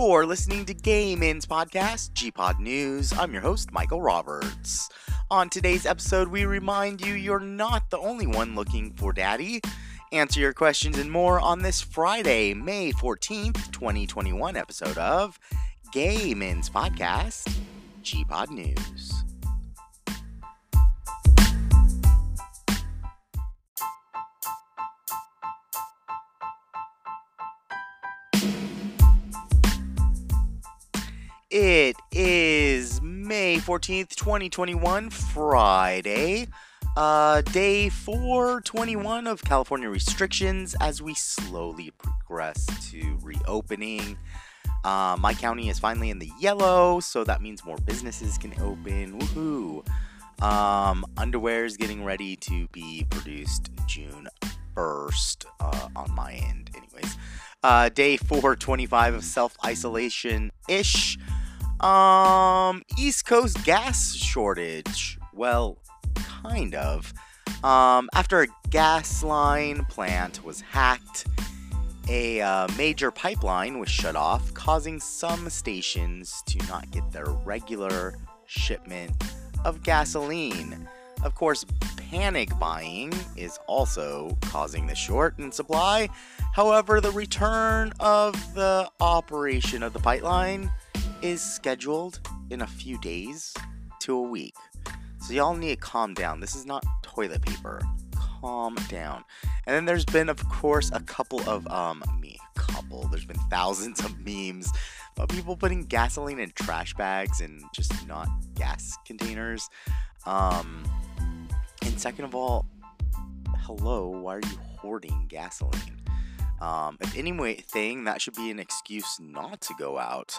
You're listening to Gay Men's Podcast, G-Pod News. I'm your host, Michael Roberts. On today's episode, we remind you you're not the only one looking for daddy. Answer your questions and more on this Friday, May 14th, 2021 episode of Gay Men's Podcast, G-Pod News. It is May 14th, 2021, Friday. Uh, day 421 of California restrictions as we slowly progress to reopening. Uh, my county is finally in the yellow, so that means more businesses can open. Woohoo! Um, underwear is getting ready to be produced June 1st uh, on my end, anyways. Uh, day 425 of self isolation ish. Um, East Coast gas shortage. Well, kind of. Um, after a gas line plant was hacked, a uh, major pipeline was shut off, causing some stations to not get their regular shipment of gasoline. Of course, panic buying is also causing the short in supply. However, the return of the operation of the pipeline is scheduled in a few days to a week. So y'all need to calm down. This is not toilet paper. Calm down. And then there's been, of course, a couple of um me couple. There's been thousands of memes about people putting gasoline in trash bags and just not gas containers. Um, and second of all, hello, why are you hoarding gasoline? Um, if anything, that should be an excuse not to go out.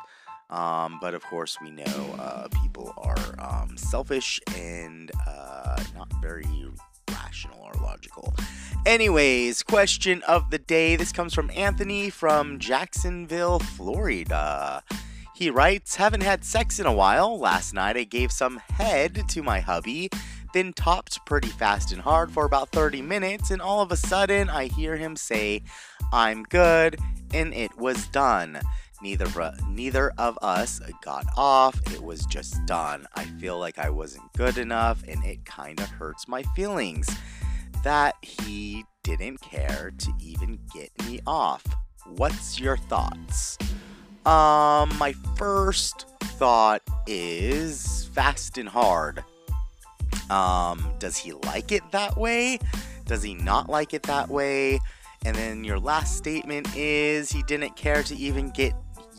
Um, but of course, we know uh, people are um, selfish and uh, not very rational or logical. Anyways, question of the day. This comes from Anthony from Jacksonville, Florida. He writes, Haven't had sex in a while. Last night I gave some head to my hubby, then topped pretty fast and hard for about 30 minutes, and all of a sudden I hear him say, I'm good, and it was done. Neither neither of us got off. It was just done. I feel like I wasn't good enough and it kind of hurts my feelings that he didn't care to even get me off. What's your thoughts? Um my first thought is fast and hard. Um does he like it that way? Does he not like it that way? And then your last statement is he didn't care to even get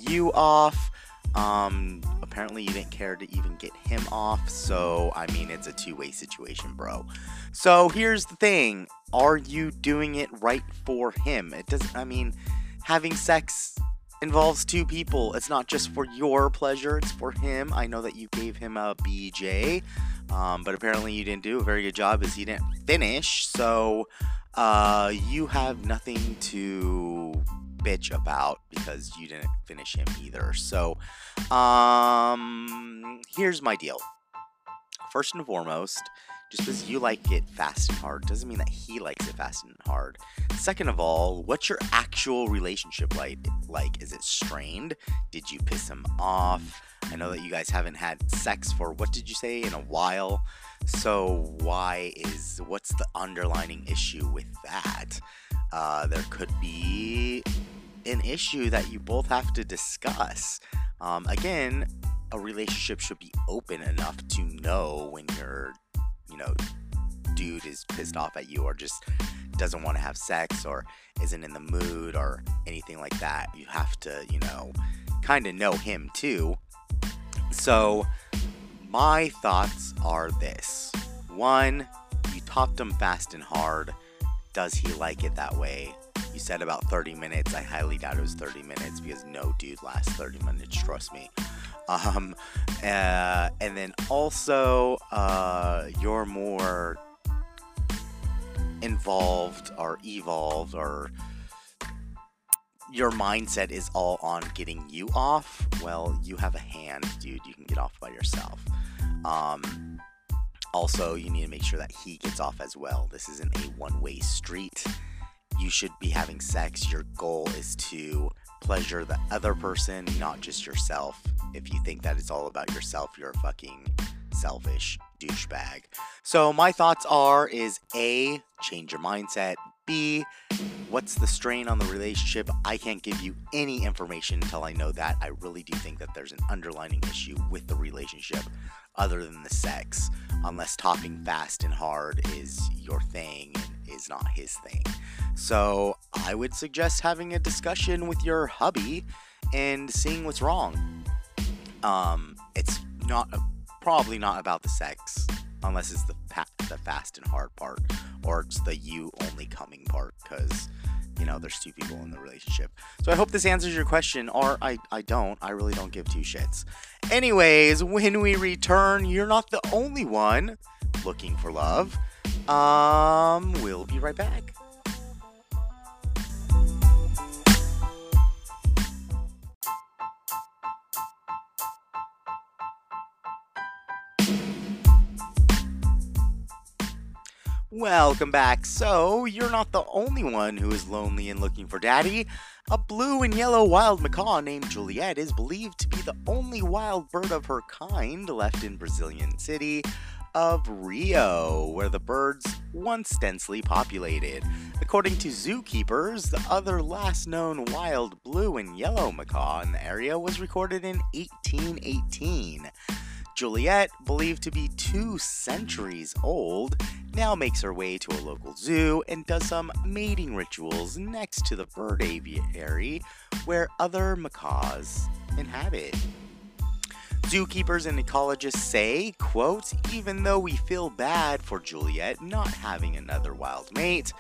you off. Um, apparently, you didn't care to even get him off. So, I mean, it's a two way situation, bro. So, here's the thing Are you doing it right for him? It doesn't, I mean, having sex involves two people. It's not just for your pleasure, it's for him. I know that you gave him a BJ, um, but apparently, you didn't do a very good job as he didn't finish. So, uh, you have nothing to bitch about because you didn't finish him either. So, um, here's my deal. First and foremost, just because you like it fast and hard doesn't mean that he likes it fast and hard. Second of all, what's your actual relationship like? Like, is it strained? Did you piss him off? I know that you guys haven't had sex for what did you say in a while. So why is what's the underlining issue with that? Uh, there could be an issue that you both have to discuss. Um, again, a relationship should be open enough to know when your, you know, dude is pissed off at you or just doesn't want to have sex or isn't in the mood or anything like that. You have to, you know, kind of know him too. So, my thoughts are this one, you topped him fast and hard. Does he like it that way? You said about 30 minutes. I highly doubt it was 30 minutes because no dude lasts 30 minutes, trust me. Um, uh, and then also, uh, you're more involved or evolved or your mindset is all on getting you off, well, you have a hand, dude. You can get off by yourself. Um, also, you need to make sure that he gets off as well. This isn't a one way street you should be having sex. Your goal is to pleasure the other person, not just yourself. If you think that it's all about yourself, you're a fucking selfish douchebag. So my thoughts are is A, change your mindset. B, what's the strain on the relationship? I can't give you any information until I know that. I really do think that there's an underlining issue with the relationship other than the sex, unless topping fast and hard is your thing is not his thing. So I would suggest having a discussion with your hubby and seeing what's wrong. Um, it's not a, probably not about the sex, unless it's the pa- the fast and hard part, or it's the you only coming part, because you know there's two people in the relationship. So I hope this answers your question, or I I don't. I really don't give two shits. Anyways, when we return, you're not the only one looking for love. Um, we'll be right back. Welcome back. So, you're not the only one who is lonely and looking for daddy. A blue and yellow wild macaw named Juliet is believed to be the only wild bird of her kind left in Brazilian city of Rio, where the birds once densely populated. According to zookeepers, the other last known wild blue and yellow macaw in the area was recorded in 1818. Juliet, believed to be two centuries old, now makes her way to a local zoo and does some mating rituals next to the bird aviary where other macaws inhabit. Zookeepers and ecologists say, quote, even though we feel bad for Juliet not having another wild mate,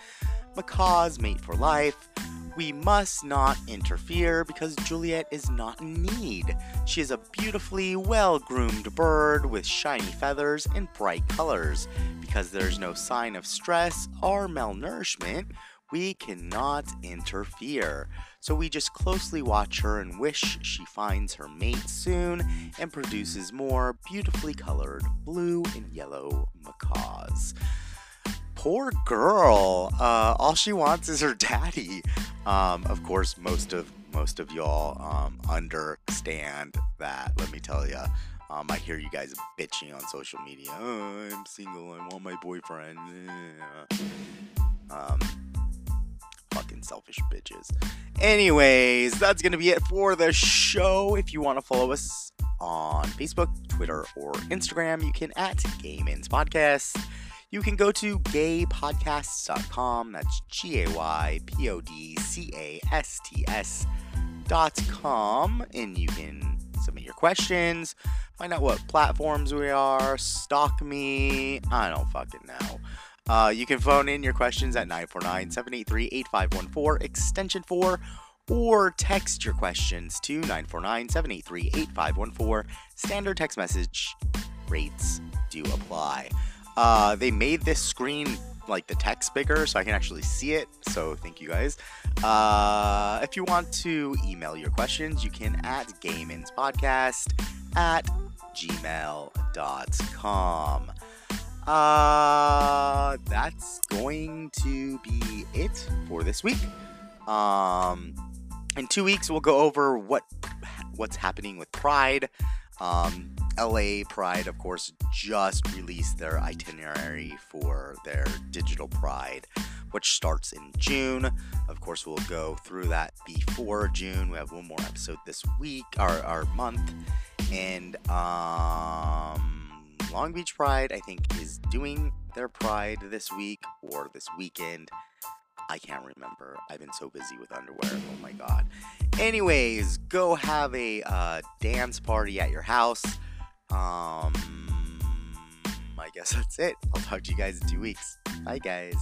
macaws mate for life, we must not interfere because Juliet is not in need. She is a beautifully well groomed bird with shiny feathers and bright colors. Because there's no sign of stress or malnourishment, we cannot interfere. So we just closely watch her and wish she finds her mate soon and produces more beautifully colored blue and yellow macaws poor girl. Uh, all she wants is her daddy. Um, of course, most of most of y'all um, understand that. Let me tell you. Um, I hear you guys bitching on social media. Oh, I'm single. I want my boyfriend. Um, fucking selfish bitches. Anyways, that's gonna be it for the show. If you want to follow us on Facebook, Twitter, or Instagram, you can at Gay Men's Podcast you can go to gaypodcasts.com. That's G A Y P O D C A S T S.com. And you can submit your questions, find out what platforms we are, stalk me. I don't fucking know. Uh, you can phone in your questions at 949 783 8514, extension 4, or text your questions to 949 783 8514. Standard text message rates do apply. Uh, they made this screen like the text bigger so I can actually see it. So thank you guys. Uh, if you want to email your questions, you can at gameinspodcast at gmail.com. Uh, that's going to be it for this week. Um, in two weeks, we'll go over what what's happening with Pride. Um, LA Pride, of course, just released their itinerary for their digital Pride, which starts in June. Of course, we'll go through that before June. We have one more episode this week, our, our month. And um, Long Beach Pride, I think, is doing their Pride this week or this weekend. I can't remember. I've been so busy with underwear. Oh my god. Anyways, go have a uh, dance party at your house. Um, I guess that's it. I'll talk to you guys in two weeks. Bye, guys.